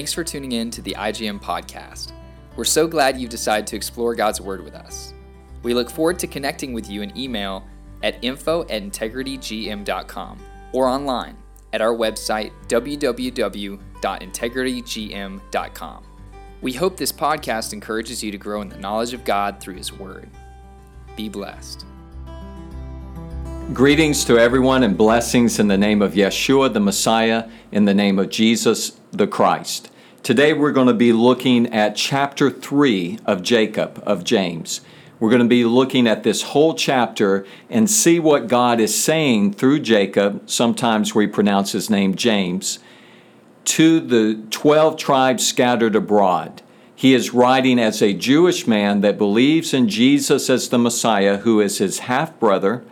Thanks for tuning in to the IGM podcast. We're so glad you've decided to explore God's Word with us. We look forward to connecting with you in email at info at integritygm.com or online at our website www.integritygm.com. We hope this podcast encourages you to grow in the knowledge of God through His Word. Be blessed. Greetings to everyone and blessings in the name of Yeshua the Messiah, in the name of Jesus the Christ. Today we're going to be looking at chapter 3 of Jacob, of James. We're going to be looking at this whole chapter and see what God is saying through Jacob. Sometimes we pronounce his name James to the 12 tribes scattered abroad. He is writing as a Jewish man that believes in Jesus as the Messiah, who is his half brother.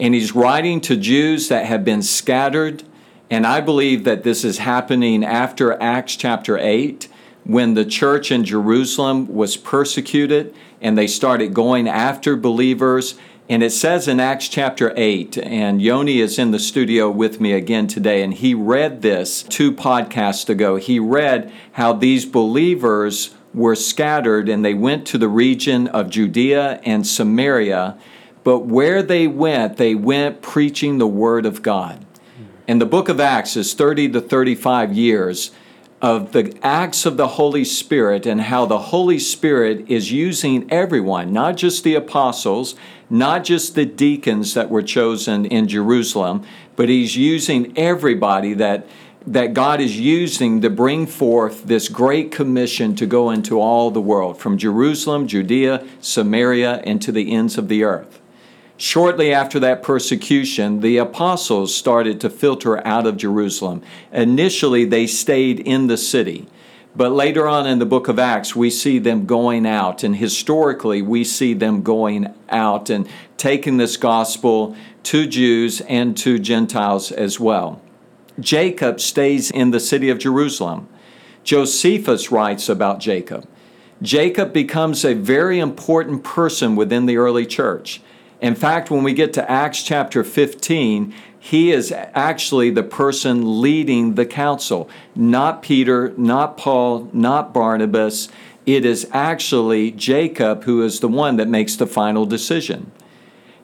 And he's writing to Jews that have been scattered. And I believe that this is happening after Acts chapter 8, when the church in Jerusalem was persecuted and they started going after believers and it says in Acts chapter 8, and Yoni is in the studio with me again today, and he read this two podcasts ago. He read how these believers were scattered and they went to the region of Judea and Samaria, but where they went, they went preaching the word of God. And the book of Acts is 30 to 35 years of the acts of the Holy Spirit and how the Holy Spirit is using everyone, not just the apostles, not just the deacons that were chosen in Jerusalem, but He's using everybody that that God is using to bring forth this great commission to go into all the world, from Jerusalem, Judea, Samaria, and to the ends of the earth. Shortly after that persecution, the apostles started to filter out of Jerusalem. Initially, they stayed in the city. But later on in the book of Acts, we see them going out, and historically, we see them going out and taking this gospel to Jews and to Gentiles as well. Jacob stays in the city of Jerusalem. Josephus writes about Jacob. Jacob becomes a very important person within the early church. In fact, when we get to Acts chapter 15, he is actually the person leading the council, not Peter, not Paul, not Barnabas. It is actually Jacob who is the one that makes the final decision.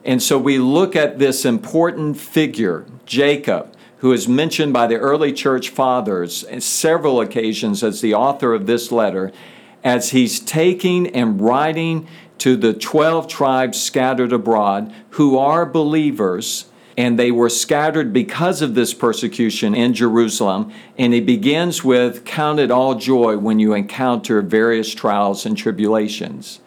And so we look at this important figure, Jacob, who is mentioned by the early church fathers several occasions as the author of this letter, as he's taking and writing to the 12 tribes scattered abroad who are believers, and they were scattered because of this persecution in Jerusalem. And he begins with Count it all joy when you encounter various trials and tribulations.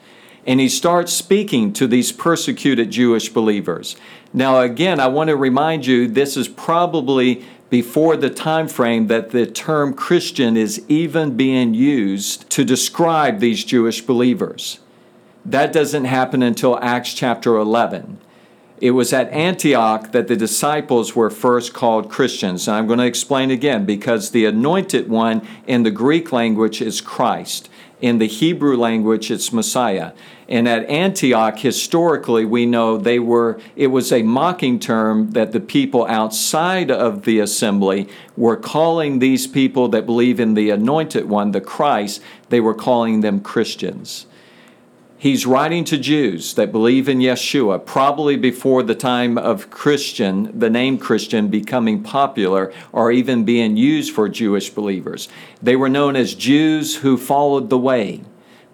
And he starts speaking to these persecuted Jewish believers. Now, again, I want to remind you this is probably before the time frame that the term Christian is even being used to describe these Jewish believers. That doesn't happen until Acts chapter 11. It was at Antioch that the disciples were first called Christians. And I'm going to explain again because the anointed one in the Greek language is Christ. In the Hebrew language, it's Messiah. And at Antioch, historically, we know they were, it was a mocking term that the people outside of the assembly were calling these people that believe in the anointed one, the Christ, they were calling them Christians. He's writing to Jews that believe in Yeshua, probably before the time of Christian, the name Christian becoming popular or even being used for Jewish believers. They were known as Jews who followed the way.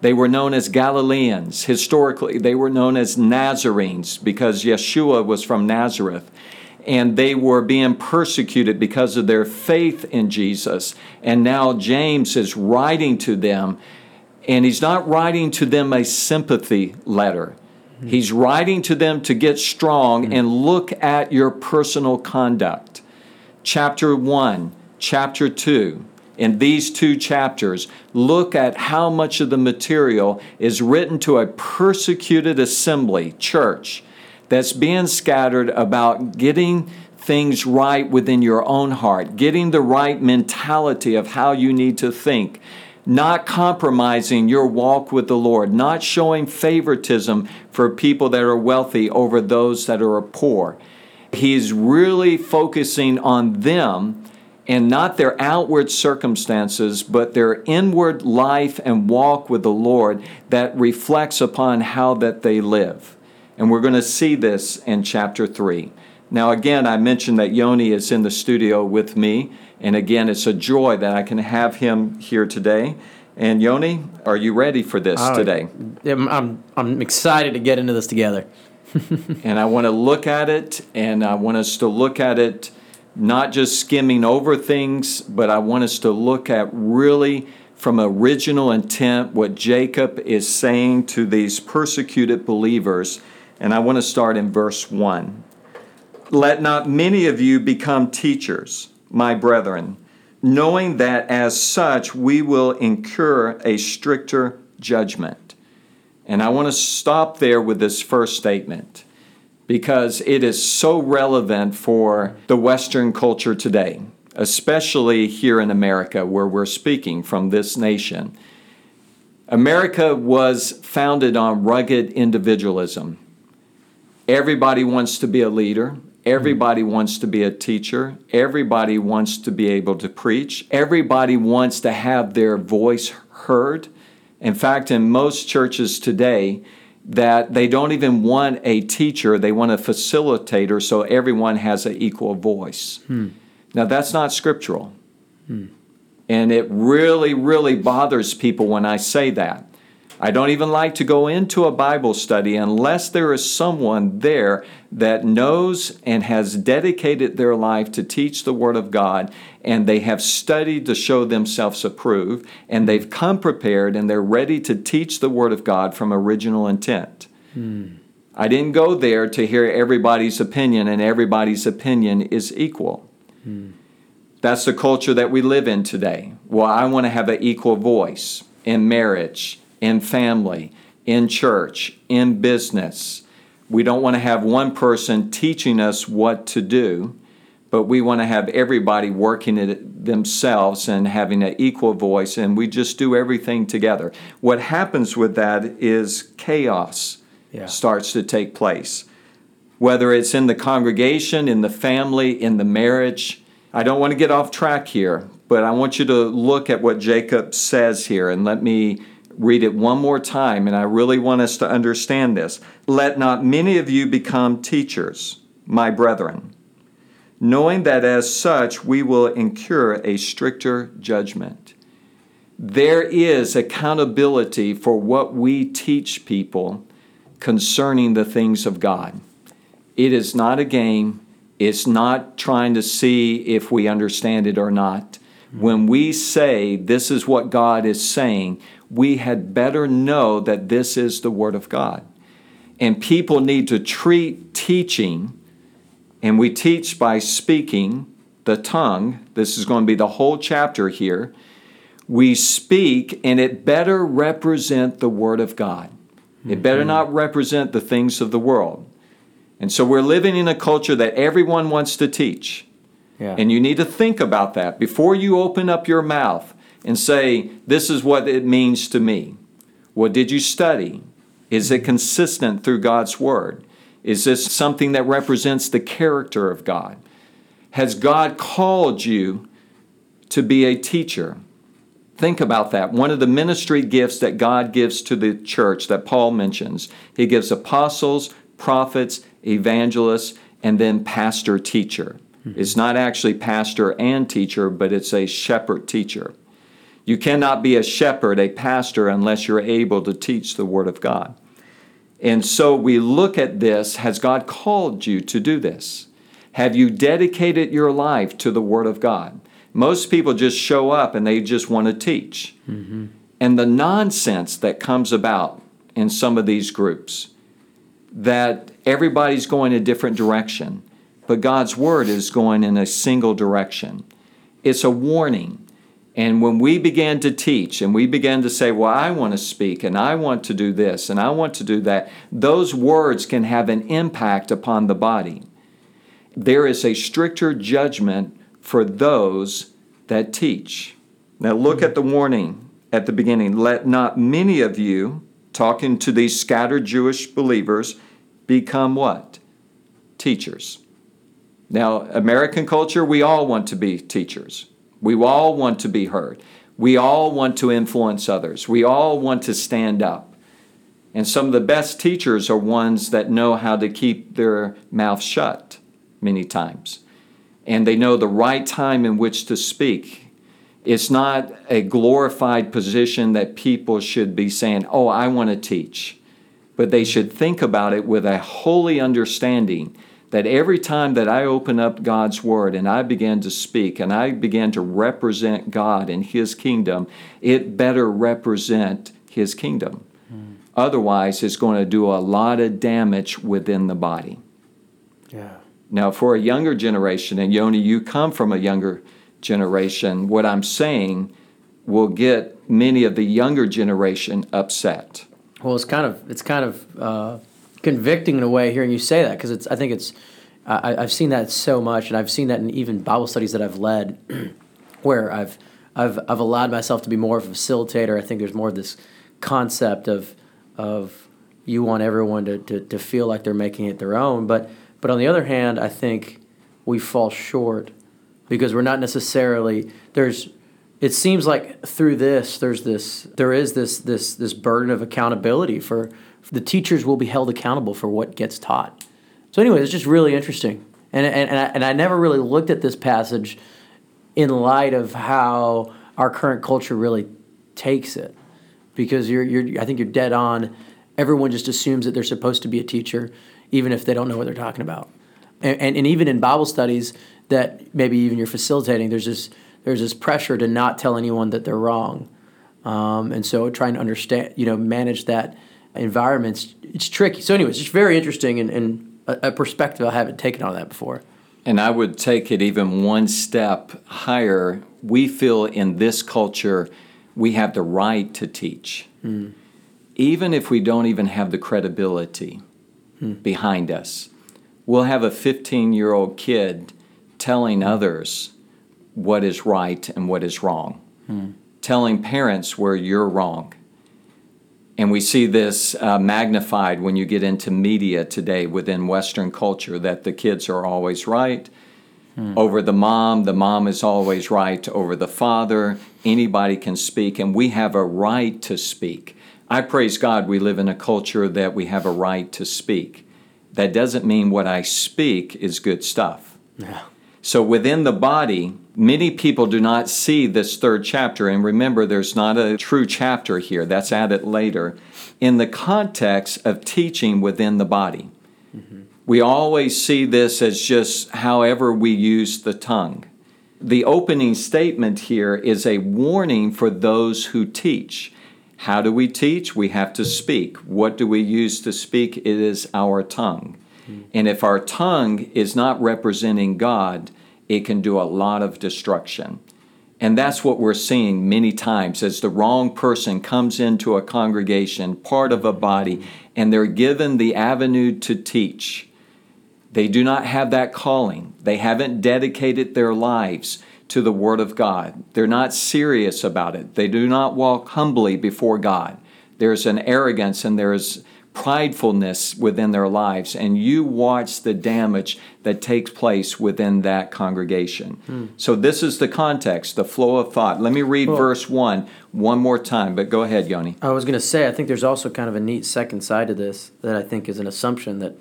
They were known as Galileans. Historically, they were known as Nazarenes because Yeshua was from Nazareth. And they were being persecuted because of their faith in Jesus. And now James is writing to them and he's not writing to them a sympathy letter. Mm-hmm. He's writing to them to get strong mm-hmm. and look at your personal conduct. Chapter 1, chapter 2, in these two chapters, look at how much of the material is written to a persecuted assembly, church, that's being scattered about getting things right within your own heart, getting the right mentality of how you need to think, not compromising your walk with the Lord, not showing favoritism for people that are wealthy over those that are poor. He's really focusing on them and not their outward circumstances, but their inward life and walk with the Lord that reflects upon how that they live. And we're going to see this in chapter 3. Now, again, I mentioned that Yoni is in the studio with me. And again, it's a joy that I can have him here today. And Yoni, are you ready for this today? I'm, I'm, I'm excited to get into this together. and I want to look at it, and I want us to look at it not just skimming over things, but I want us to look at really from original intent what Jacob is saying to these persecuted believers. And I want to start in verse 1. Let not many of you become teachers, my brethren, knowing that as such we will incur a stricter judgment. And I want to stop there with this first statement because it is so relevant for the Western culture today, especially here in America, where we're speaking from this nation. America was founded on rugged individualism. Everybody wants to be a leader. Everybody wants to be a teacher. Everybody wants to be able to preach. Everybody wants to have their voice heard. In fact, in most churches today, that they don't even want a teacher, they want a facilitator so everyone has an equal voice. Hmm. Now, that's not scriptural. Hmm. And it really, really bothers people when I say that. I don't even like to go into a Bible study unless there is someone there that knows and has dedicated their life to teach the Word of God, and they have studied to show themselves approved, and they've come prepared, and they're ready to teach the Word of God from original intent. Hmm. I didn't go there to hear everybody's opinion, and everybody's opinion is equal. Hmm. That's the culture that we live in today. Well, I want to have an equal voice in marriage, in family, in church, in business. We don't want to have one person teaching us what to do, but we want to have everybody working it themselves and having an equal voice, and we just do everything together. What happens with that is chaos Yeah. starts to take place. Whether it's in the congregation, in the family, in the marriage. I don't want to get off track here, but I want you to look at what Jacob says here and let me read it one more time, and I really want us to understand this. Let not many of you become teachers, my brethren, knowing that as such we will incur a stricter judgment. There is accountability for what we teach people concerning the things of God. It is not a game. It's not trying to see if we understand it or not. When we say this is what God is saying, we had better know that this is the Word of God. And people need to treat teaching, and we teach by speaking the tongue. This is going to be the whole chapter here. We speak, and it better represent the Word of God. It better mm-hmm. not represent the things of the world. And so we're living in a culture that everyone wants to teach. Yeah. And you need to think about that before you open up your mouth and say, This is what it means to me. What did you study? Is it consistent through God's Word? Is this something that represents the character of God? Has God called you to be a teacher? Think about that. One of the ministry gifts that God gives to the church that Paul mentions, he gives apostles, prophets, evangelists, and then pastor teacher. Hmm. It's not actually pastor and teacher, but it's a shepherd teacher. You cannot be a shepherd, a pastor, unless you're able to teach the Word of God. And so we look at this has God called you to do this? Have you dedicated your life to the Word of God? Most people just show up and they just want to teach. Mm-hmm. And the nonsense that comes about in some of these groups that everybody's going a different direction, but God's Word is going in a single direction. It's a warning. And when we began to teach and we began to say, Well, I want to speak and I want to do this and I want to do that, those words can have an impact upon the body. There is a stricter judgment for those that teach. Now, look at the warning at the beginning. Let not many of you, talking to these scattered Jewish believers, become what? Teachers. Now, American culture, we all want to be teachers. We all want to be heard. We all want to influence others. We all want to stand up. And some of the best teachers are ones that know how to keep their mouth shut many times. And they know the right time in which to speak. It's not a glorified position that people should be saying, Oh, I want to teach. But they should think about it with a holy understanding that every time that I open up God's Word and I begin to speak and I begin to represent God and His kingdom, it better represent His kingdom. Mm. Otherwise, it's going to do a lot of damage within the body. Yeah. Now, for a younger generation, and Yoni, you come from a younger generation, what I'm saying will get many of the younger generation upset. Well, it's kind of it's kind of uh, convicting in a way hearing you say that because it's I think it's I, I've seen that so much, and I've seen that in even Bible studies that I've led, where I've I've I've allowed myself to be more of a facilitator. I think there's more of this concept of of you want everyone to, to, to feel like they're making it their own, but but on the other hand, I think we fall short because we're not necessarily there's it seems like through this there's this there is this this this burden of accountability for, for the teachers will be held accountable for what gets taught. So anyway it's just really interesting. And and, and I, and I never really looked at this passage in light of how our current culture really takes it. Because you're you're I think you're dead on. Everyone just assumes that they're supposed to be a teacher even if they don't know what they're talking about. And, and, and even in Bible studies that maybe even you're facilitating there's this there's this pressure to not tell anyone that they're wrong. Um, and so trying to understand, you know, manage that environment, it's, tricky. So anyways, it's very interesting and, and a, a, perspective I haven't taken on that before. And I would take it even one step higher. We feel in this culture we have the right to teach. Mm. Even if we don't even have the credibility mm. behind us. We'll have a 15 year old kid telling others what is right and what is wrong, hmm. telling parents where you're wrong. And we see this uh, magnified when you get into media today within Western culture that the kids are always right hmm. over the mom, the mom is always right over the father. Anybody can speak, and we have a right to speak. I praise God we live in a culture that we have a right to speak. That doesn't mean what I speak is good stuff. Yeah. So within the body, many people do not see this third chapter. And remember, there's not a true chapter here, that's added later, in the context of teaching within the body. Mm-hmm. We always see this as just however we use the tongue. The opening statement here is a warning for those who teach. How do we teach? We have to speak. What do we use to speak? It is our tongue. Mm-hmm. And if our tongue is not representing God, it can do a lot of destruction. And that's what we're seeing many times as the wrong person comes into a congregation, part of a body, and they're given the avenue to teach. They do not have that calling. They haven't dedicated their lives to the Word of God. They're not serious about it. They do not walk humbly before God. There's an arrogance and there's pridefulness within their lives, and you watch the damage that takes place within that congregation. Hmm. So, this is the context, the flow of thought. Let me read well, verse 1 one more time, but go ahead, Yoni. I was going to say, I think there's also kind of a neat second side to this that I think is an assumption that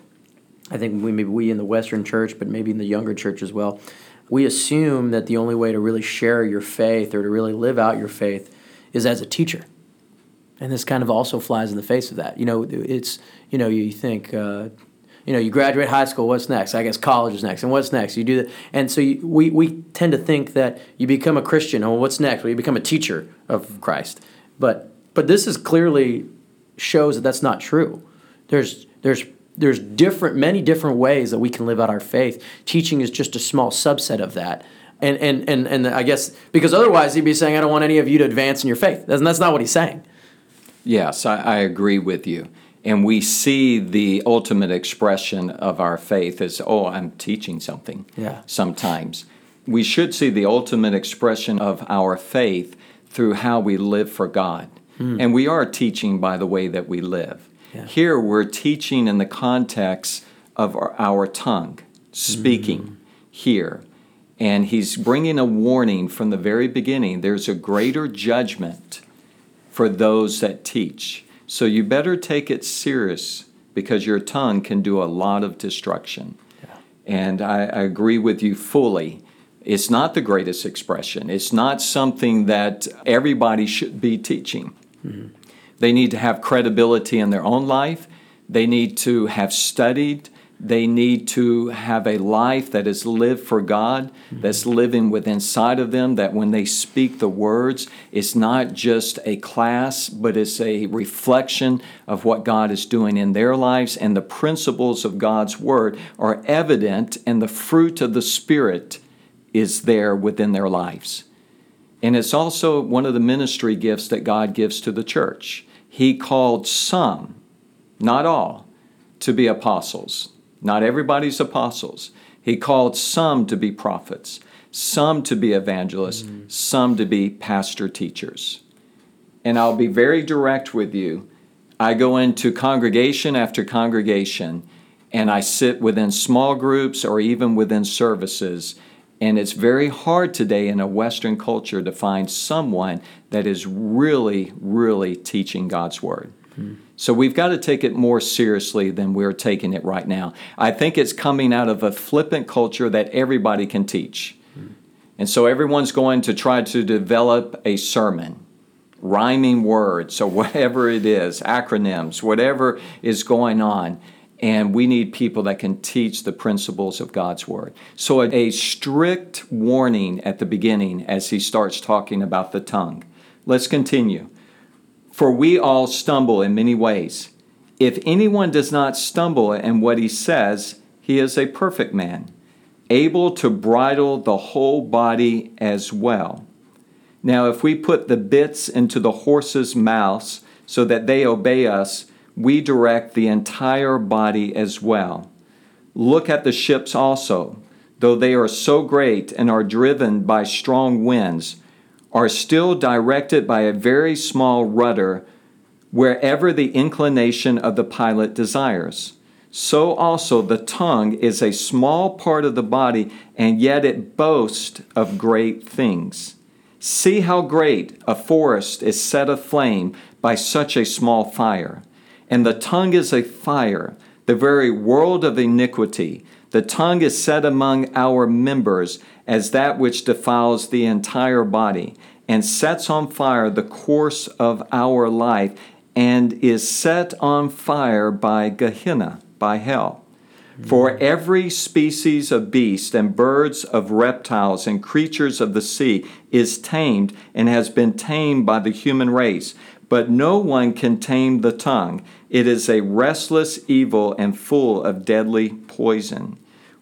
I think we maybe we in the Western church, but maybe in the younger church as well, we assume that the only way to really share your faith or to really live out your faith is as a teacher and this kind of also flies in the face of that. You know, it's you know you think. Uh, you know, you graduate high school. What's next? I guess college is next. And what's next? You do that, and so you, we we tend to think that you become a Christian. Oh, what's next? Well, you become a teacher of Christ. But but this is clearly shows that that's not true. There's there's there's different many different ways that we can live out our faith. Teaching is just a small subset of that. And and and and I guess because otherwise he'd be saying I don't want any of you to advance in your faith. And that's not what he's saying. Yes, I, I agree with you. And we see the ultimate expression of our faith as, oh, I'm teaching something. Yeah. Sometimes. We should see the ultimate expression of our faith through how we live for God. Mm. And we are teaching by the way that we live. Yeah. Here we're teaching in the context of our, our tongue, speaking. Mm. here. And he's bringing a warning from the very beginning. There's a greater judgment for those that teach. So you better take it serious because your tongue can do a lot of destruction. Yeah. And I, I agree with you fully. It's not the greatest expression. It's not something that everybody should be teaching. Mm-hmm. They need to have credibility in their own life. They need to have studied they need to have a life that is lived for God, mm-hmm. that's living within inside of them, that when they speak the words, it's not just a class, but it's a reflection of what God is doing in their lives, and the principles of God's word are evident, and the fruit of the Spirit is there within their lives. And it's also one of the ministry gifts that God gives to the church. He called some, not all, to be apostles not everybody's apostles. He called some to be prophets, some to be evangelists, mm-hmm. some to be pastor teachers. And I'll be very direct with you. I go into congregation after congregation and I sit within small groups or even within services. And it's very hard today in a Western culture to find someone that is really, really teaching God's Word. Mm-hmm. So we've got to take it more seriously than we're taking it right now. I think it's coming out of a flippant culture that everybody can teach. And so everyone's going to try to develop a sermon, rhyming words, or whatever it is, acronyms, whatever is going on. And we need people that can teach the principles of God's Word. So, a strict warning at the beginning as he starts talking about the tongue. Let's continue. For we all stumble in many ways. If anyone does not stumble in what he says, he is a perfect man, able to bridle the whole body as well. Now, if we put the bits into the horses' mouths so that they obey us, we direct the entire body as well. Look at the ships also, though they are so great and are driven by strong winds are still directed by a very small rudder wherever the inclination of the pilot desires. So also the tongue is a small part of the body, and yet it boasts of great things. See how great a forest is set aflame by such a small fire. And the tongue is a fire, the very world of iniquity. The tongue is set among our members as that which defiles the entire body, and sets on fire the course of our life, and is set on fire by Gehenna, by hell. For every species of beast and birds of reptiles and creatures of the sea is tamed and has been tamed by the human race, but no one can tame the tongue. It is a restless evil and full of deadly poison.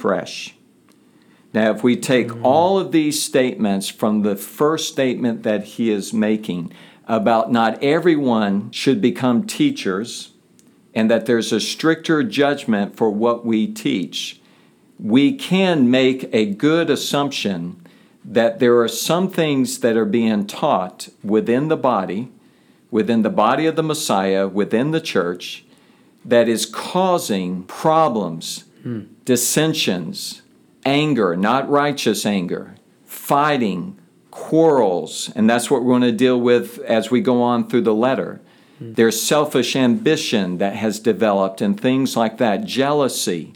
fresh. Now, if we take mm. all of these statements from the first statement that he is making about not everyone should become teachers and that there's a stricter judgment for what we teach, we can make a good assumption that there are some things that are being taught within the body, within the body of the Messiah, within the church, that is causing problems, hmm. Dissensions, anger, not righteous anger, fighting, quarrels, and that's what we're going to deal with as we go on through the letter. Mm-hmm. There's selfish ambition that has developed and things like that, jealousy.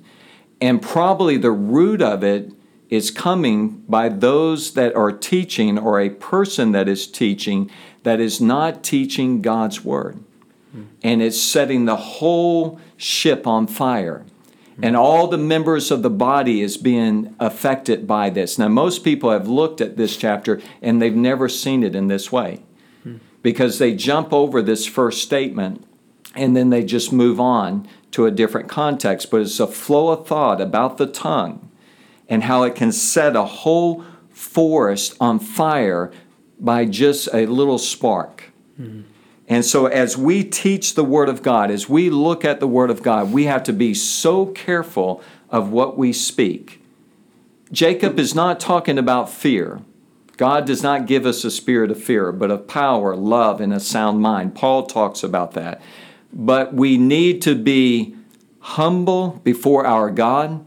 And probably the root of it is coming by those that are teaching or a person that is teaching that is not teaching God's word. Mm-hmm. And it's setting the whole ship on fire and all the members of the body is being affected by this. Now, most people have looked at this chapter and they've never seen it in this way because they jump over this first statement and then they just move on to a different context. But it's a flow of thought about the tongue. and how it can set a whole forest on fire by just a little spark. Mm-hmm. And so, as we teach the Word of God, as we look at the Word of God, we have to be so careful of what we speak. Jacob is not talking about fear. God does not give us a spirit of fear, but of power, love, and a sound mind. Paul talks about that. But we need to be humble before our God.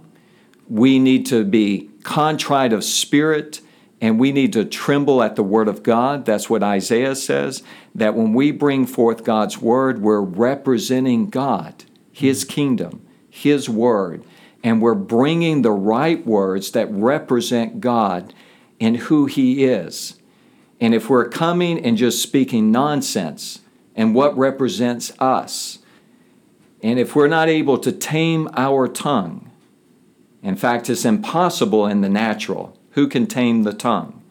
We need to be contrite of spirit and we need to tremble at the word of God. That's what Isaiah says, that when we bring forth God's word, we're representing God, His mm-hmm. kingdom, His word, and we're bringing the right words that represent God and who He is. And if we're coming and just speaking nonsense and what represents us, and if we're not able to tame our tongue, in fact, it's impossible in the natural who can tame the tongue?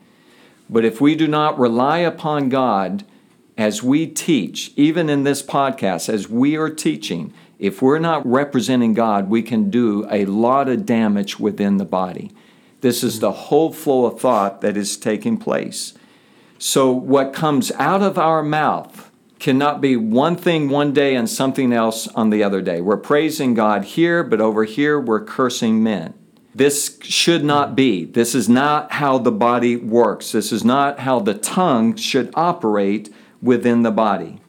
But if we do not rely upon God as we teach, even in this podcast, as we are teaching, if we're not representing God, we can do a lot of damage within the body. This is the whole flow of thought that is taking place. So, what comes out of our mouth cannot be one thing one day and something else on the other day. We're praising God here, but over here we're cursing men. This should not be. This is not how the body works. This is not how the tongue should operate within the body.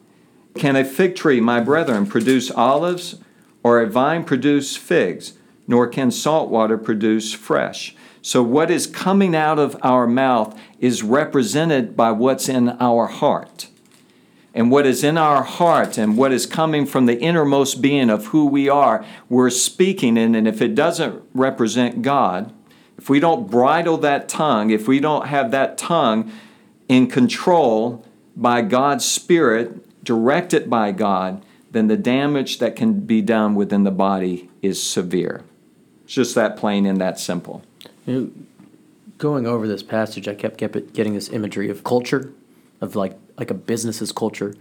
Can a fig tree, my brethren, produce olives, or a vine produce figs? Nor can salt water produce fresh. So, what is coming out of our mouth is represented by what's in our heart and what is in our heart and what is coming from the innermost being of who we are, we're speaking in. And if it doesn't represent God, if we don't bridle that tongue, if we don't have that tongue in control by God's Spirit, directed by God, then the damage that can be done within the body is severe. It's just that plain and that simple. Going over this passage, I kept getting this imagery of culture, of like like a business's culture,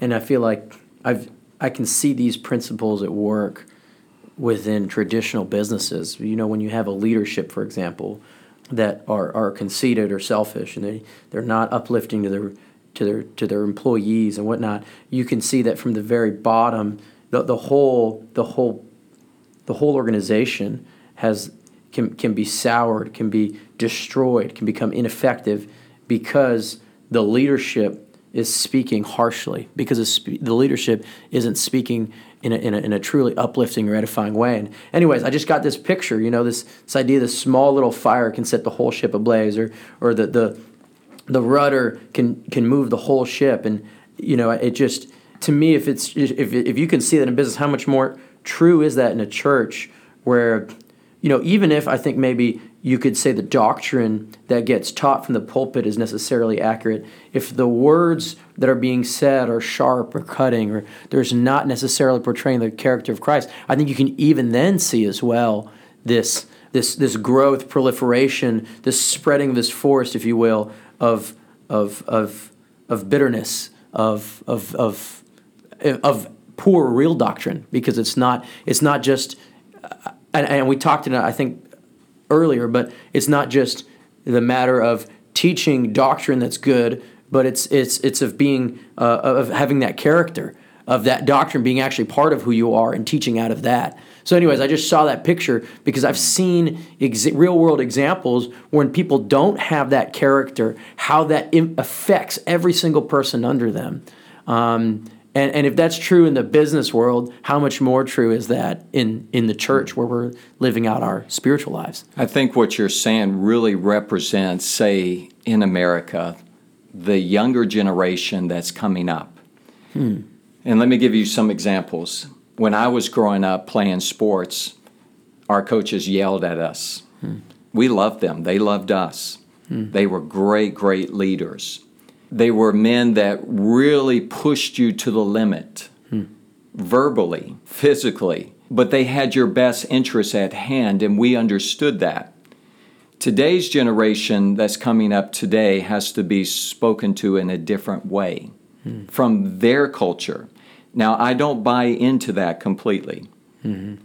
and I feel like I've I can see these principles at work within traditional businesses. You know, when you have a leadership, for example, that are, are conceited or selfish and they, they're not uplifting to their to their to their employees and whatnot, you can see that from the very bottom, the, the whole the whole the whole organization has can can be soured, can be destroyed, can become ineffective because the leadership is speaking harshly because the leadership isn't speaking in a, in, a, in a truly uplifting or edifying way. And anyways, I just got this picture, you know, this, this idea this small little fire can set the whole ship ablaze or, or the, the, the rudder can, can move the whole ship. And, you know, it just, to me, if, it's, if, if you can see that in business, how much more true is that in a church where, you know, even if I think maybe you could say the doctrine that gets taught from the pulpit is necessarily accurate. If the words that are being said are sharp or cutting or there's not necessarily portraying the character of Christ I think you can even then see as well this this this growth proliferation this spreading of this forest if you will of of of of bitterness of of of of poor real doctrine because it's not it's not just and, and we talked in I think earlier, but it's not just the matter of teaching doctrine that's good, but it's it's it's of being uh, of having that character of that doctrine being actually part of who you are and teaching out of that. So, anyways, I just saw that picture because I've seen ex- real world examples when people don't have that character, how that Im- affects every single person under them. Um, and, and if that's true in the business world, how much more true is that in, in the church where we're living out our spiritual lives? I think what you're saying really represents, say, in America, the younger generation that's coming up. Hmm. And let me give you some examples. When I was growing up playing sports, our coaches yelled at us. Hmm. We loved them, they loved us. Hmm. They were great, great leaders. They were men that really pushed you to the limit, hmm. verbally, physically, but they had your best interests at hand, and we understood that. Today's generation that's coming up today has to be spoken to in a different way hmm. from their culture. Now, I don't buy into that completely. Mm-hmm.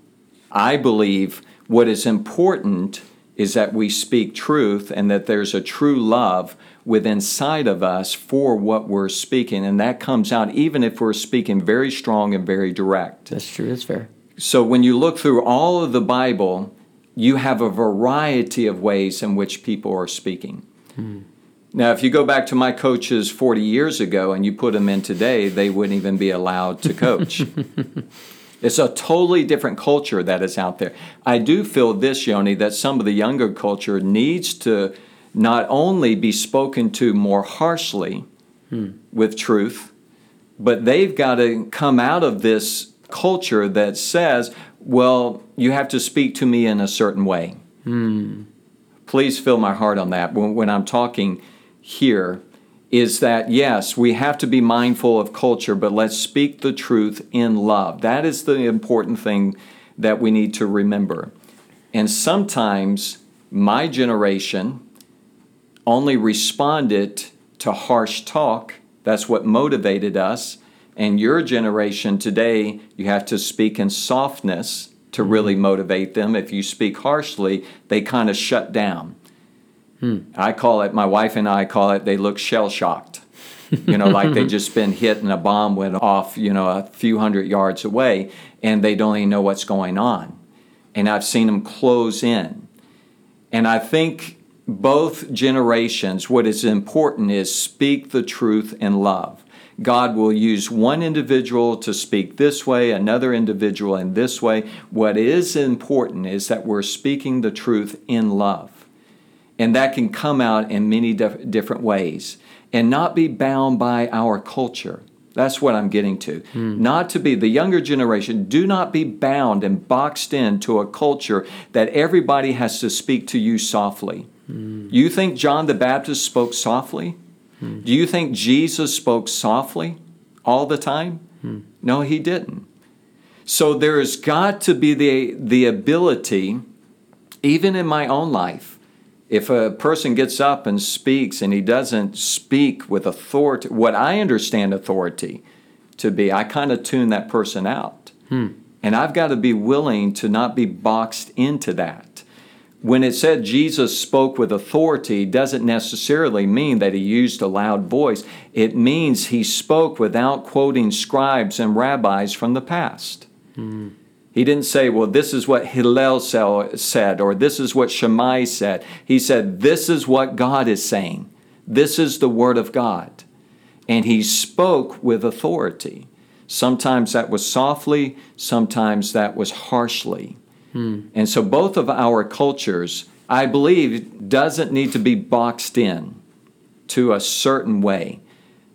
I believe what is important is that we speak truth and that there's a true love within inside of us for what we're speaking. And that comes out even if we're speaking very strong and very direct. That's true. That's fair. So when you look through all of the Bible, you have a variety of ways in which people are speaking. Hmm. Now, if you go back to my coaches 40 years ago and you put them in today, they wouldn't even be allowed to coach. it's a totally different culture that is out there. I do feel this, Yoni, that some of the younger culture needs to not only be spoken to more harshly hmm. with truth, but they've got to come out of this culture that says, well, you have to speak to me in a certain way. Hmm. Please fill my heart on that when, when I'm talking here is that yes, we have to be mindful of culture, but let's speak the truth in love. That is the important thing that we need to remember. And sometimes my generation only responded to harsh talk. That's what motivated us. And your generation today, you have to speak in softness to really motivate them. If you speak harshly, they kind of shut down. Hmm. I call it, my wife and I call it, they look shell shocked. you know, like they just been hit and a bomb went off, you know, a few hundred yards away and they don't even know what's going on. And I've seen them close in. And I think both generations, what is important is speak the truth in love. God will use one individual to speak this way, another individual in this way. What is important is that we're speaking the truth in love. And that can come out in many dif- different ways and not be bound by our culture. That's what I'm getting to. Hmm. Not to be the younger generation, do not be bound and boxed into a culture that everybody has to speak to you softly. Hmm. You think John the Baptist spoke softly? Hmm. Do you think Jesus spoke softly all the time? Hmm. No, he didn't. So there's got to be the, the ability, even in my own life, if a person gets up and speaks and he doesn't speak with authority, what I understand authority to be, I kind of tune that person out. Hmm. And I've got to be willing to not be boxed into that. When it said Jesus spoke with authority, doesn't necessarily mean that he used a loud voice. It means he spoke without quoting scribes and rabbis from the past. Hmm. He didn't say, well, this is what Hillel said, or this is what Shammai said. He said, this is what God is saying. This is the Word of God. And he spoke with authority. Sometimes that was softly, sometimes that was harshly. Hmm. And so both of our cultures, I believe, doesn't need to be boxed in to a certain way.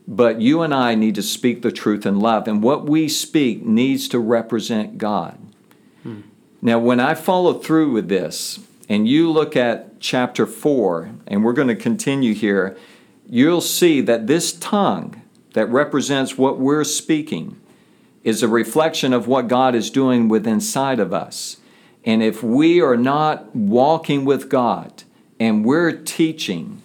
But you and I need to speak the truth in love. And what we speak needs to represent God. Now, when I follow through with this, and you look at chapter 4, and we're going to continue here, you'll see that this tongue that represents what we're speaking is a reflection of what God is doing within inside of us. And if we are not walking with God and we're teaching,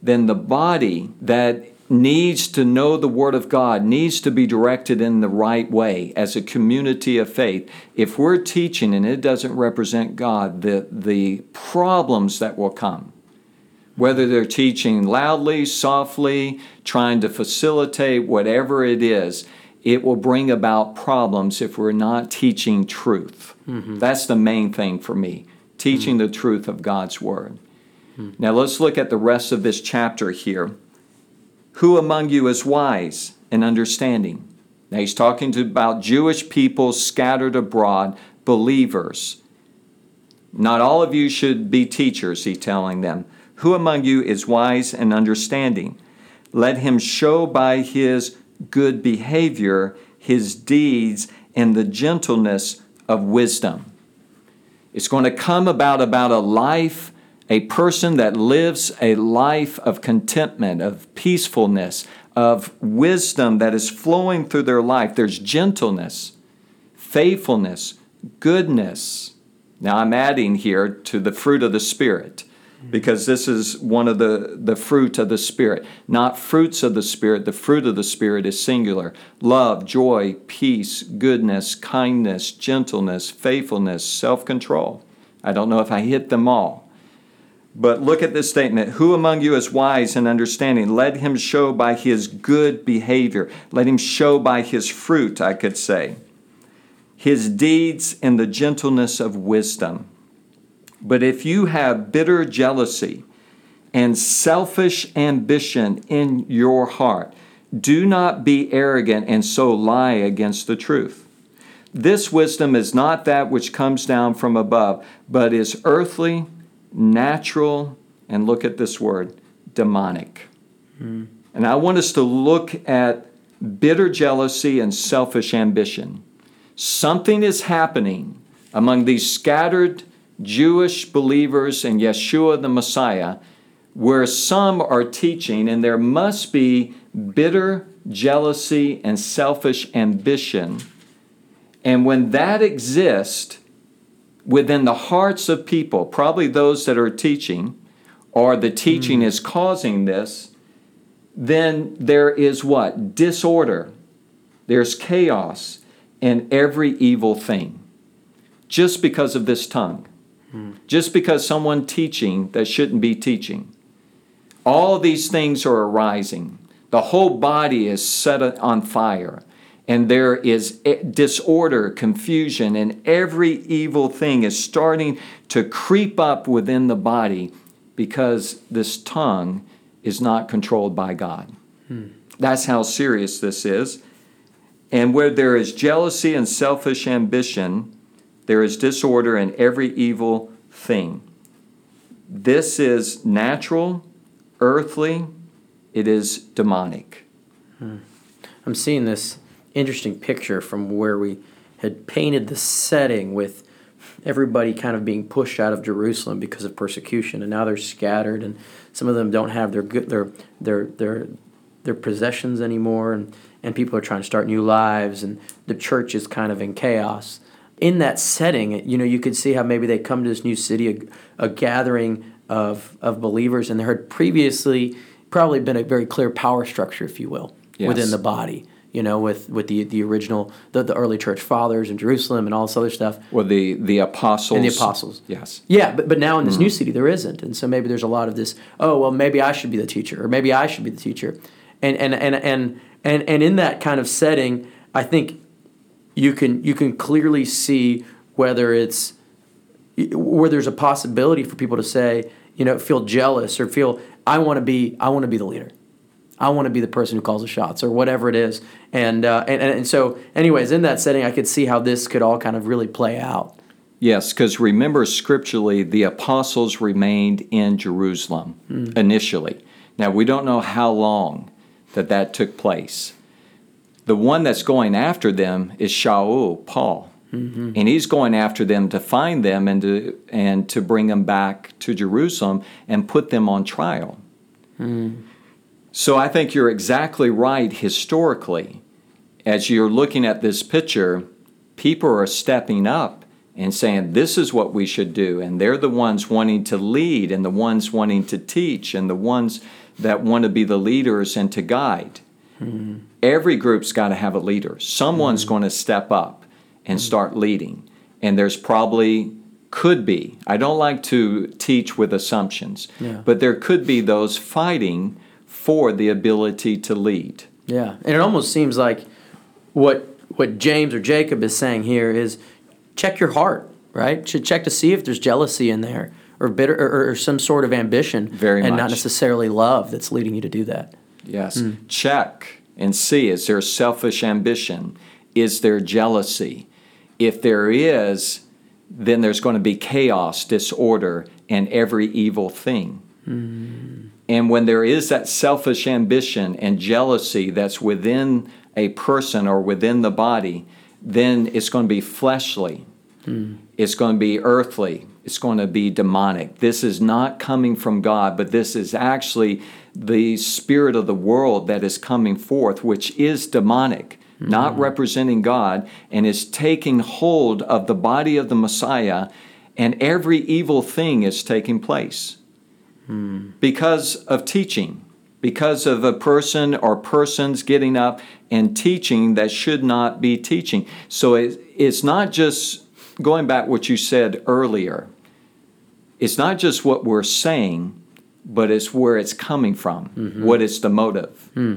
then the body that needs to know the Word of God, needs to be directed in the right way as a community of faith. If we're teaching and it doesn't represent God, the, the problems that will come, whether they're teaching loudly, softly, trying to facilitate, whatever it is, it will bring about problems if we're not teaching truth. Mm-hmm. That's the main thing for me, teaching mm-hmm. the truth of God's Word. Mm-hmm. Now let's look at the rest of this chapter here. Who among you is wise and understanding? Now he's talking to, about Jewish people scattered abroad, believers. Not all of you should be teachers, he's telling them. Who among you is wise and understanding? Let him show by his good behavior his deeds and the gentleness of wisdom. It's going to come about about a life a person that lives a life of contentment, of peacefulness, of wisdom that is flowing through their life. There's gentleness, faithfulness, goodness. Now I'm adding here to the fruit of the Spirit because this is one of the, the fruit of the Spirit. Not fruits of the Spirit, the fruit of the Spirit is singular love, joy, peace, goodness, kindness, gentleness, faithfulness, self control. I don't know if I hit them all. But look at this statement Who among you is wise and understanding? Let him show by his good behavior. Let him show by his fruit, I could say. His deeds in the gentleness of wisdom. But if you have bitter jealousy and selfish ambition in your heart, do not be arrogant and so lie against the truth. This wisdom is not that which comes down from above, but is earthly, natural, and look at this word, demonic. Mm. And I want us to look at bitter jealousy and selfish ambition. Something is happening among these scattered Jewish believers in Yeshua the Messiah where some are teaching, and there must be bitter jealousy and selfish ambition. And when that exists within the hearts of people, probably those that are teaching, or the teaching mm. is causing this, then there is what? Disorder. There's chaos in every evil thing. Just because of this tongue. Just because someone teaching that shouldn't be teaching. All these things are arising. The whole body is set on fire, and there is disorder, confusion, and every evil thing is starting to creep up within the body because this tongue is not controlled by God. Hmm. That's how serious this is. And where there is jealousy and selfish ambition, there is disorder in every evil thing. This is natural earthly, it is demonic. Hmm. I'm seeing this interesting picture from where we had painted the setting with everybody kind of being pushed out of Jerusalem because of persecution, and now they're scattered, and some of them don't have their good their their their their possessions anymore, and and people are trying to start new lives, and the church is kind of in chaos. In that setting, you know, you could see how maybe they come to this new city, a, a gathering of, of believers, and there had previously probably been a very clear power structure, if you will, yes. within the body. You know, with, with the, the original the, the early church fathers in Jerusalem and all this other stuff. Well, the the apostles and the apostles. Yes. Yeah, but but now in this mm-hmm. new city there isn't, and so maybe there's a lot of this. Oh well, maybe I should be the teacher, or maybe I should be the teacher, and and and and and, and in that kind of setting, I think you can you can clearly see whether it's where there's a possibility for people to say, you know, feel jealous or feel I want to be I want to be the leader. I want to be the person who calls the shots or whatever it is. And, uh, and, and so, anyways, in that setting, I could see how this could all kind of really play out. Yes, because remember scripturally, the apostles remained in Jerusalem mm. initially. Now, we don't know how long that that took place. The one that's going after them is Shaul, Paul. Mm-hmm. And he's going after them to find them and to and to bring them back to Jerusalem and put them on trial. Mm. So I think you're exactly right historically. As you're looking at this picture, people are stepping up and saying this is what we should do and they're the ones wanting to lead and the ones wanting to teach and the ones that want to be the leaders and to guide. Mm-hmm. Every group's got to have a leader. Someone's mm-hmm. going to step up and start leading. And there's probably could be. I don't like to teach with assumptions, yeah. but there could be those fighting for the ability to lead. Yeah, and it almost seems like what what James or Jacob is saying here is check your heart, right? Should check to see if there's jealousy in there or bitter or, or some sort of ambition, very and much. not necessarily love that's leading you to do that. Yes, mm. check and see is there selfish ambition? Is there jealousy? If there is, then there's going to be chaos, disorder, and every evil thing. Mm. And when there is that selfish ambition and jealousy that's within a person or within the body, then it's going to be fleshly. Mm. It's going to be earthly. It's going to be demonic. This is not coming from God, but this is actually the spirit of the world that is coming forth, which is demonic mm-hmm. not representing God, and is taking hold of the body of the Messiah, and every evil thing is taking place mm. because of teaching, because of a person or persons getting up and teaching that should not be teaching. So it, it's not just going back what you said earlier. It's not just what we're saying, but it's where it's coming from. Mm-hmm. What is the motive? Hmm.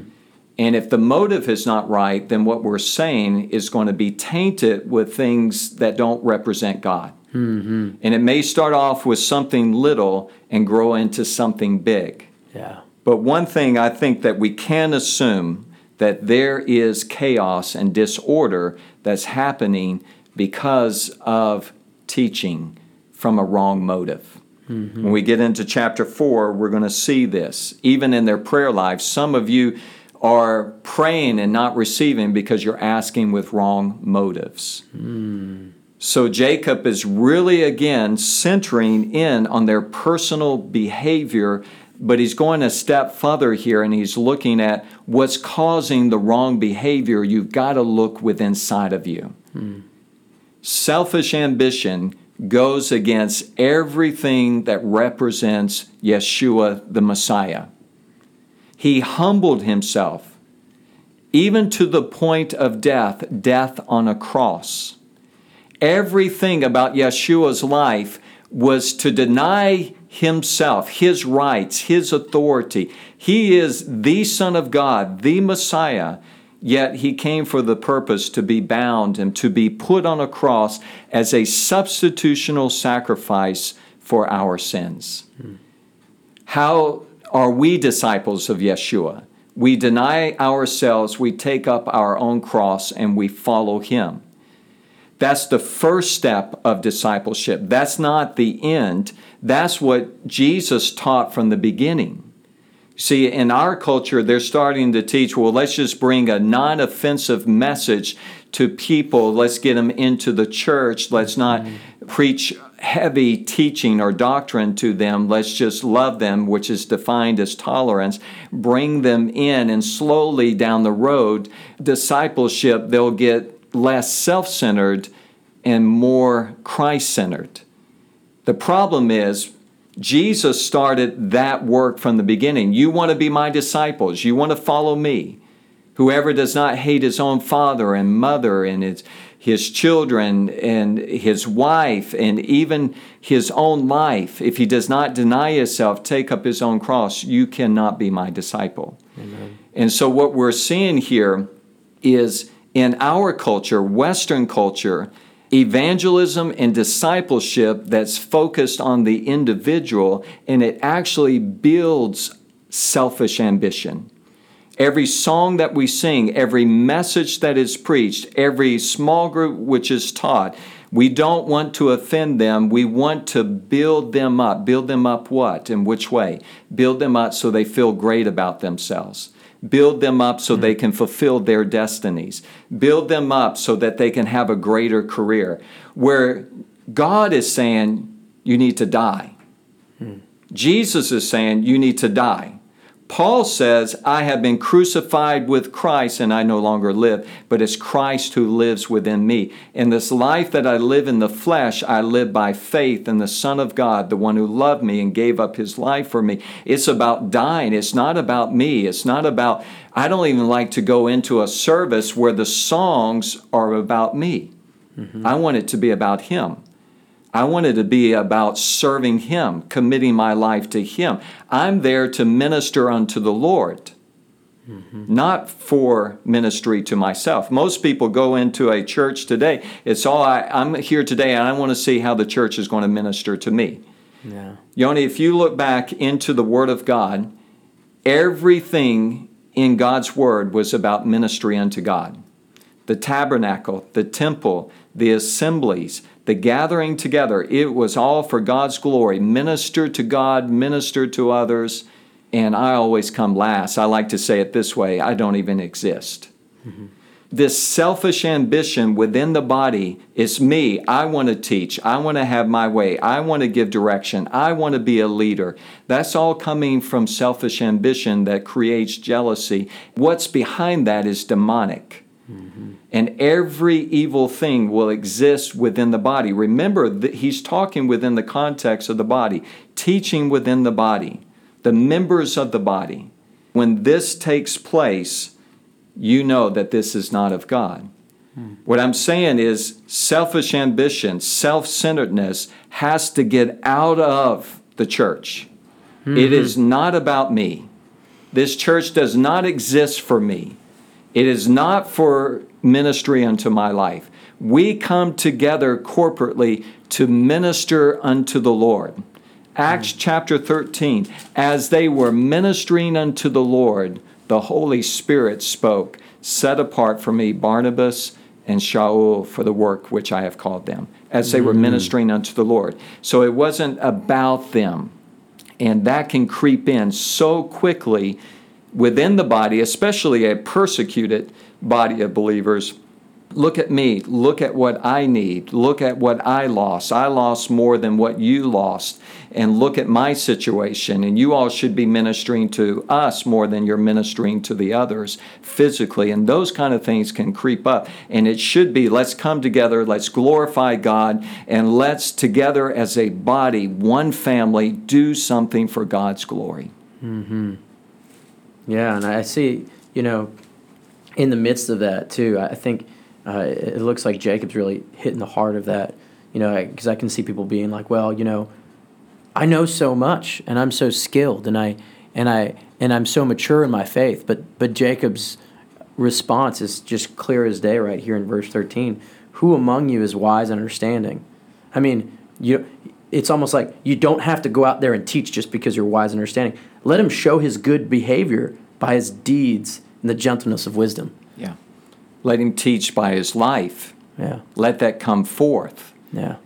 And if the motive is not right, then what we're saying is going to be tainted with things that don't represent God. Mm-hmm. And it may start off with something little and grow into something big. Yeah. But one thing I think that we can assume that there is chaos and disorder that's happening because of teaching from a wrong motive. Mm-hmm. When we get into chapter 4, we're going to see this. Even in their prayer lives, some of you are praying and not receiving because you're asking with wrong motives. Mm. So Jacob is really again centering in on their personal behavior, but he's going a step further here and he's looking at what's causing the wrong behavior. You've got to look within inside of you. Hmm. Selfish ambition goes against everything that represents Yeshua the Messiah. He humbled himself even to the point of death, death on a cross everything about Yeshua's life was to deny himself, his rights, his authority. He is the Son of God, the Messiah, yet he came for the purpose to be bound and to be put on a cross as a substitutional sacrifice for our sins. How are we disciples of Yeshua? We deny ourselves, we take up our own cross, and we follow him. That's the first step of discipleship. That's not the end. That's what Jesus taught from the beginning. See, in our culture, they're starting to teach, well, let's just bring a non offensive message to people. Let's get them into the church. Let's not mm-hmm. preach heavy teaching or doctrine to them. Let's just love them, which is defined as tolerance. Bring them in, and slowly down the road, discipleship, they'll get less self centered and more Christ centered. The problem is, Jesus started that work from the beginning. You want to be my disciples, you want to follow me. Whoever does not hate his own father and mother and his, his children and his wife and even his own life, if he does not deny himself, take up his own cross, you cannot be my disciple. Amen. And so, what we're seeing here is in our culture, Western culture, evangelism and discipleship that's focused on the individual and it actually builds selfish ambition. Every song that we sing, every message that is preached, every small group which is taught, we don't want to offend them. We want to build them up. Build them up what? In which way? Build them up so they feel great about themselves. Build them up so they mm-hmm. can fulfill their destinies. Build them up so that they can have a greater career. Where God is saying, you need to die. Hmm. Jesus is saying, you need to die. Paul says, I have been crucified with Christ and I no longer live, but it's Christ who lives within me. In this life that I live in the flesh, I live by faith in the Son of God, the one who loved me and gave up his life for me. It's about dying. It's not about me. It's not about, I don't even like to go into a service where the songs are about me. Mm-hmm. I want it to be about him. I wanted to be about serving Him, committing my life to Him. I'm there to minister unto the Lord, not for ministry to myself. Most people go into a church today, it's all I, I'm here today and I want to see how the church is going to minister to me. Yeah. Yoni, if you look back into the Word of God, everything in God's Word was about ministry unto God. The tabernacle, the temple, the assemblies, the gathering together, it was all for God's glory. Minister to God, minister to others. And I always come last. I like to say it this way I don't even exist. Mm-hmm. This selfish ambition within the body is me. I want to teach. I want to have my way. I want to give direction. I want to be a leader. That's all coming from selfish ambition that creates jealousy. What's behind that is demonic. And every evil thing will exist within the body. Remember that he's talking within the context of the body, teaching within the body, the members of the body. When this takes place, you know that this is not of God. What I'm saying is selfish ambition, self centeredness has to get out of the church. It hmm. is not about me. This church does not exist for me. It is not for ministry unto my life. We come together corporately to minister unto the Lord. Acts hmm. chapter 13, as they were ministering unto the Lord, the Holy Spirit spoke, Set apart for me Barnabas and Shaul for the work which I have called them, as they were hmm. ministering unto the Lord. So it wasn't about them. And that can creep in so quickly within the body, especially a persecuted body of believers. Look at me. Look at what I need. Look at what I lost. I lost more than what you lost. And look at my situation. And you all should be ministering to us more than you're ministering to the others physically. And those kind of things can creep up. And it should be let's come together, let's glorify God, and let's together as a body, one family, do something for God's glory. Mm-hmm. Yeah, and I see, you know, in the midst of that too, I think uh, it looks like Jacob's really hitting the heart of that, you know, because I can see people being like, well, you know, I know so much and I'm so skilled and I and I and I'm so mature in my faith, but but Jacob's response is just clear as day right here in verse 13. Who among you is wise and understanding? I mean, you it's almost like you don't have to go out there and teach just because you're wise and understanding. Let him show his good behavior by his deeds and the gentleness of wisdom. Yeah. Let him teach by his life. Yeah. Let that come forth. Yeah.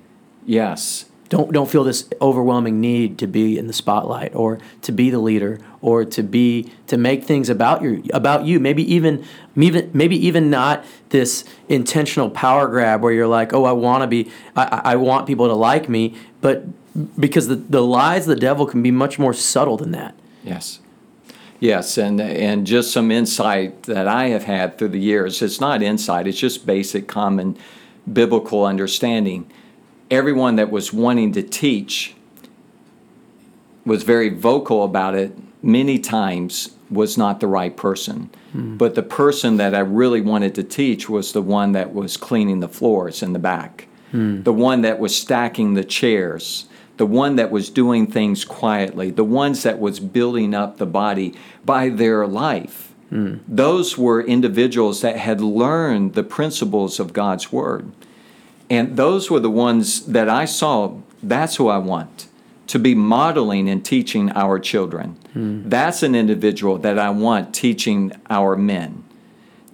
Yes. Don't don't feel this overwhelming need to be in the spotlight or to be the leader or to be to make things about your about you. Maybe even maybe maybe even not this intentional power grab where you're like, oh, I want to be, I, I want people to like me, but because the, the lies of the devil can be much more subtle than that. Yes. Yes, and and just some insight that I have had through the years. It's not insight, it's just basic common biblical understanding. Everyone that was wanting to teach was very vocal about it many times was not the right person. Hmm. But the person that I really wanted to teach was the one that was cleaning the floors in the back, hmm. the one that was stacking the chairs, the one that was doing things quietly, the ones that was building up the body by their life. Hmm. Those were individuals that had learned the principles of God's Word. And those were the ones that I saw, that's who I want to be modeling and teaching our children. Hmm. That's an individual that I want teaching our men.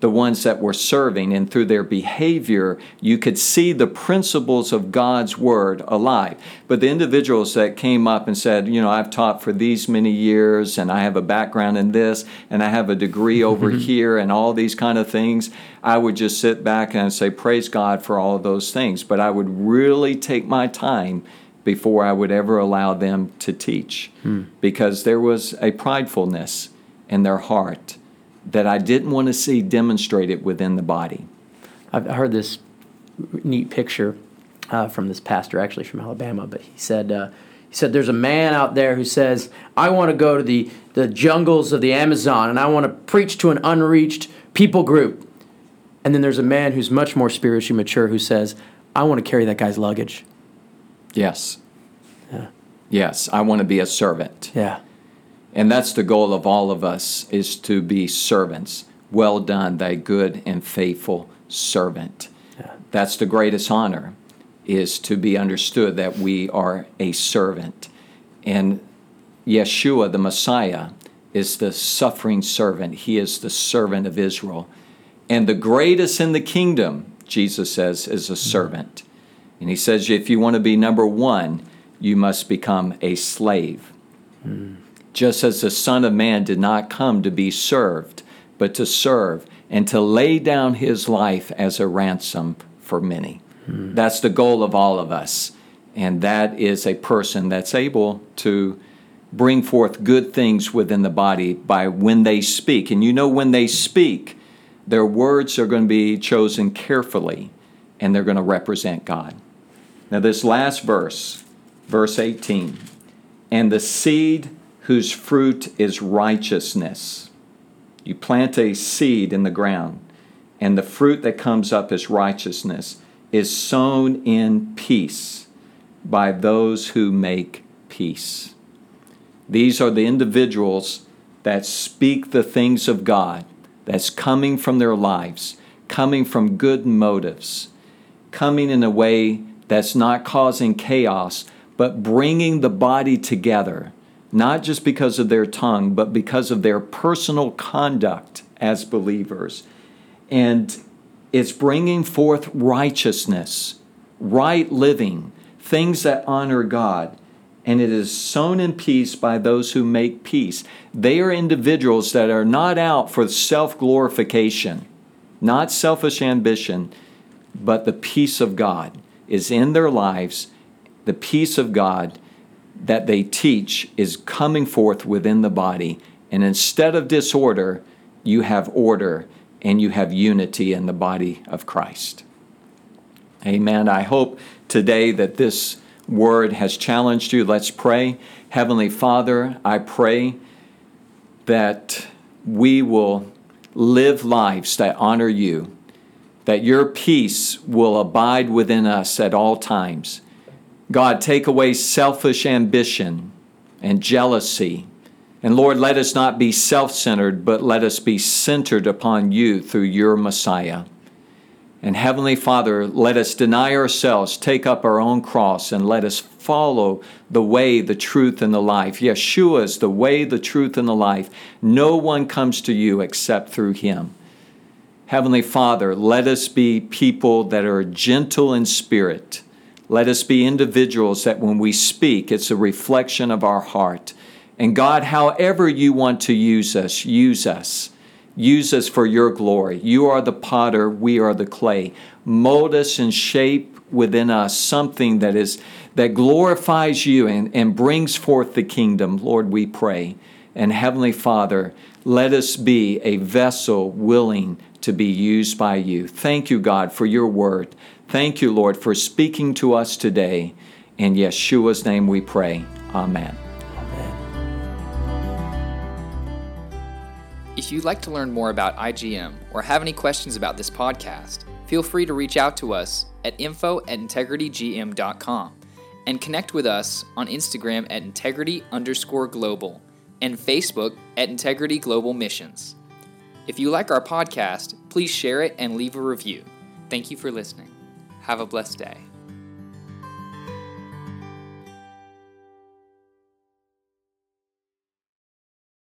The ones that were serving, and through their behavior, you could see the principles of God's Word alive. But the individuals that came up and said, You know, I've taught for these many years, and I have a background in this, and I have a degree mm-hmm. over here, and all these kind of things, I would just sit back and say, Praise God for all of those things. But I would really take my time before I would ever allow them to teach hmm. because there was a pridefulness in their heart that I didn't want to see demonstrated within the body. I've heard this neat picture uh, from this pastor, actually from Alabama, but he said uh, he said there's a man out there who says I want to go to the the jungles of the Amazon and I want to preach to an unreached people group, and then there's a man who's much more spiritually mature who says I want to carry that guy's luggage. Yes. Yeah. Yes, I want to be a servant. Yeah, And that's the goal of all of us is to be servants. Well done, thy good and faithful servant. Yeah. That's the greatest honor is to be understood that we are a servant. And Yeshua, the Messiah, is the suffering servant. He is the servant of Israel. And the greatest in the kingdom, Jesus says, is a servant. And he says, if you want to be number one, you must become a slave. Hmm. Just as the Son of Man did not come to be served, but to serve and to lay down his life as a ransom for many. Hmm. That's the goal of all of us. And that is a person that's able to bring forth good things within the body by when they speak. And you know, when they speak, their words are going to be chosen carefully and they're going to represent God. Now, this last verse, verse 18, and the seed whose fruit is righteousness. You plant a seed in the ground, and the fruit that comes up as righteousness is sown in peace by those who make peace. These are the individuals that speak the things of God that's coming from their lives, coming from good motives, coming in a way that's not causing chaos, but bringing the body together, not just because of their tongue, but because of their personal conduct as believers. And it's bringing forth righteousness, right living, things that honor God and it is sown in peace by those who make peace. They are individuals that are not out for self glorification, not selfish ambition, but the peace of God is in their lives. The peace of God that they teach is coming forth within the body. And instead of disorder, you have order and you have unity in the body of Christ. Amen. I hope today that this word has challenged you. Let's pray. Heavenly Father, I pray that we will live lives that honor you, that your peace will abide within us at all times. God, take away selfish ambition and jealousy. And Lord, let us not be self centered, but let us be centered upon you through your Messiah. And Heavenly Father, let us deny ourselves, take up our own cross, and let us follow the way, the truth, and the life. Yeshua is the way, the truth, and the life. No one comes to you except through Him. Heavenly Father, let us be people that are gentle in spirit. Let us be individuals that when we speak, it's a reflection of our heart. And God, however you want to use us, use us. Use us for your glory. You are the potter, we are the clay. Mold us and shape within us something that is that glorifies you and, and brings forth the kingdom. Lord, we pray. And Heavenly Father, let us be a vessel willing to be used by you. Thank you, God, for your word. Thank you, Lord, for speaking to us today. In Yeshua's name we pray. Amen. If you'd like to learn more about IGM or have any questions about this podcast, feel free to reach out to us at info at integritygm.com and connect with us on Instagram at integrity underscore global and Facebook at Integrity Global Missions. If you like our podcast, please share it and leave a review. Thank you for listening. Have a blessed day.